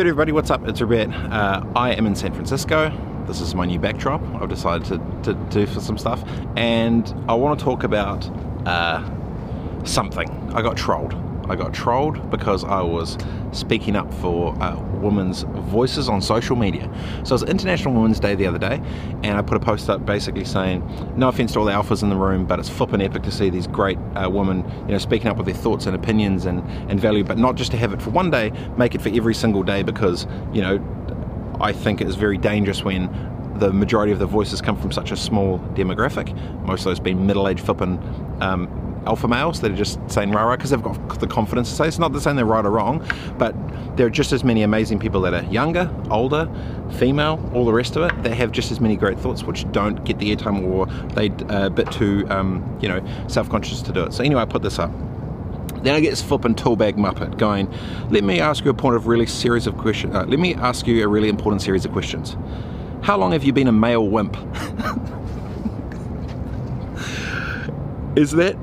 Kia everybody, what's up? It's Robert. Uh, I am in San Francisco. This is my new backdrop I've decided to, to do for some stuff. And I want to talk about uh, something. I got trolled. I got trolled because I was speaking up for uh, women's voices on social media. So it was International Women's Day the other day, and I put a post up basically saying, no offense to all the alphas in the room, but it's flippin' epic to see these great uh, women, you know, speaking up with their thoughts and opinions and, and value, but not just to have it for one day, make it for every single day because, you know, I think it is very dangerous when the majority of the voices come from such a small demographic, most of those being middle-aged flippin' um, alpha males that are just saying rah rah because they've got the confidence to say it's not the saying they're right or wrong, but there are just as many amazing people that are younger, older, female, all the rest of it that have just as many great thoughts which don't get the airtime or they're uh, a bit too, um, you know, self-conscious to do it. So anyway, I put this up. Then I get this flipping toolbag muppet going, let me ask you a point of really series of questions. Uh, let me ask you a really important series of questions. How long have you been a male wimp? Is that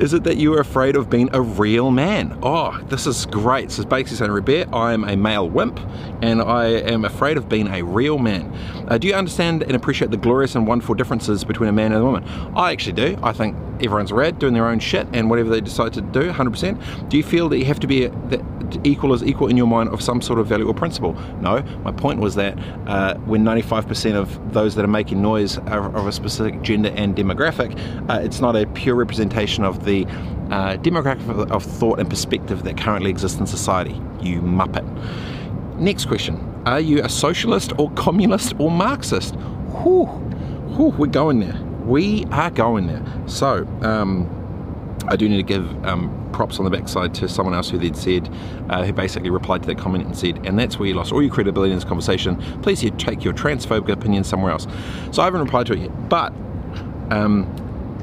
is it that you are afraid of being a real man? Oh, this is great. So basically saying, Robert, I am a male wimp and I am afraid of being a real man. Uh, do you understand and appreciate the glorious and wonderful differences between a man and a woman? I actually do. I think everyone's rad doing their own shit and whatever they decide to do, 100%. Do you feel that you have to be that equal is equal in your mind of some sort of value or principle? No. My point was that uh, when 95% of those that are making noise are of a specific gender and demographic, uh, it's not a pure representation of the uh, demographic of, of thought and perspective that currently exists in society. You muppet. Next question. Are you a socialist or communist or Marxist? Whew, whew, we're going there. We are going there. So, um, I do need to give um, props on the backside to someone else who then said, uh, who basically replied to that comment and said, and that's where you lost all your credibility in this conversation. Please you take your transphobic opinion somewhere else. So I haven't replied to it yet, but um,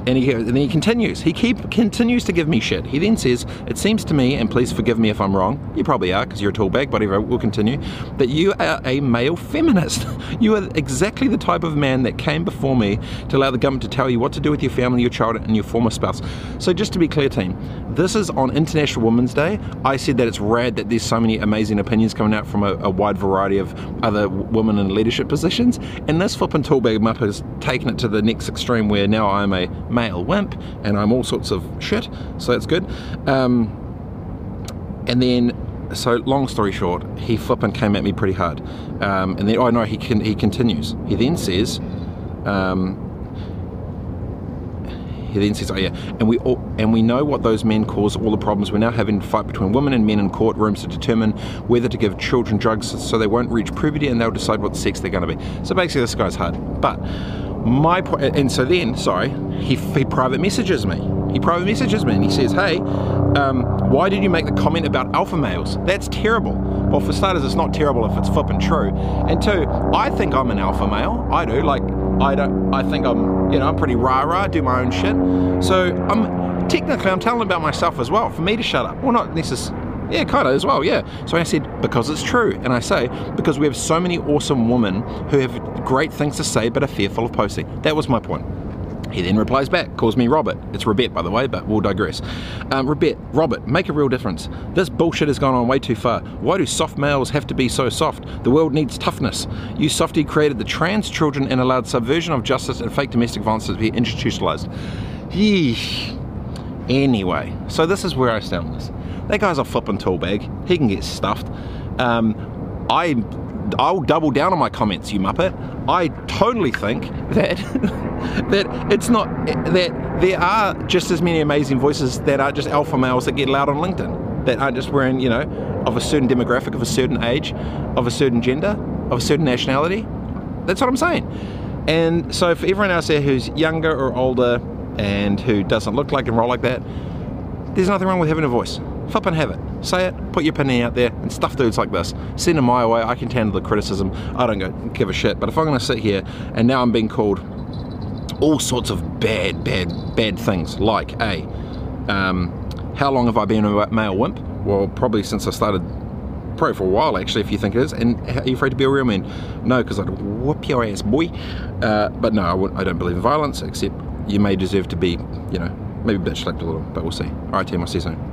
and, he, and he continues. He keep continues to give me shit. He then says, "It seems to me, and please forgive me if I'm wrong. You probably are because you're a tall bag, but we'll continue. That you are a male feminist. You are exactly the type of man that came before me to allow the government to tell you what to do with your family, your child, and your former spouse. So just to be clear, team, this is on International Women's Day. I said that it's rad that there's so many amazing opinions coming out from a, a wide variety of other women in leadership positions, and this flipping tall bag mup has taken it to the next extreme where now I'm a male wimp and I'm all sorts of shit, so that's good. Um, and then, so long story short, he flipping came at me pretty hard. Um, and then, oh no, he, can, he continues. He then says, um, he then says, "Oh yeah, and we all, and we know what those men cause all the problems. We're now having to fight between women and men in courtrooms to determine whether to give children drugs so they won't reach puberty and they'll decide what sex they're going to be. So basically, this guy's hard. But my point, and so then, sorry, he, he private messages me. He private messages me and he says, hey, um, why did you make the comment about alpha males? That's terrible. Well, for starters, it's not terrible if it's flipping true. And two, I think I'm an alpha male. I do. Like, I don't. I think I'm, you know, I'm pretty rah rah. Do my own shit. So I'm technically I'm telling about myself as well. For me to shut up. Well, not necessarily yeah, kind of as well, yeah. So I said, because it's true. And I say, because we have so many awesome women who have great things to say but are fearful of posting. That was my point. He then replies back, calls me Robert. It's Robert, by the way, but we'll digress. Um, Robert, Robert, make a real difference. This bullshit has gone on way too far. Why do soft males have to be so soft? The world needs toughness. You softy created the trans children and allowed subversion of justice and fake domestic violence to be institutionalized. Yeesh. Anyway, so this is where I stand on this. That guy's a flipping tool bag. He can get stuffed. Um, I, I'll double down on my comments, you muppet. I totally think that that it's not that there are just as many amazing voices that are just alpha males that get loud on LinkedIn that aren't just wearing, you know, of a certain demographic, of a certain age, of a certain gender, of a certain nationality. That's what I'm saying. And so for everyone else there who's younger or older and who doesn't look like and roll like that, there's nothing wrong with having a voice. Flip and have it. Say it, put your penny out there, and stuff dudes like this. Send them my way, I can handle the criticism. I don't go, give a shit. But if I'm gonna sit here and now I'm being called all sorts of bad, bad, bad things, like a, um, how long have I been a male wimp? Well, probably since I started probably for a while actually if you think it is and are you afraid to be a real man no because I'd whoop your ass boy uh, but no I, I, don't believe in violence except you may deserve to be you know maybe bitch slapped a little but we'll see alright team I'll see you soon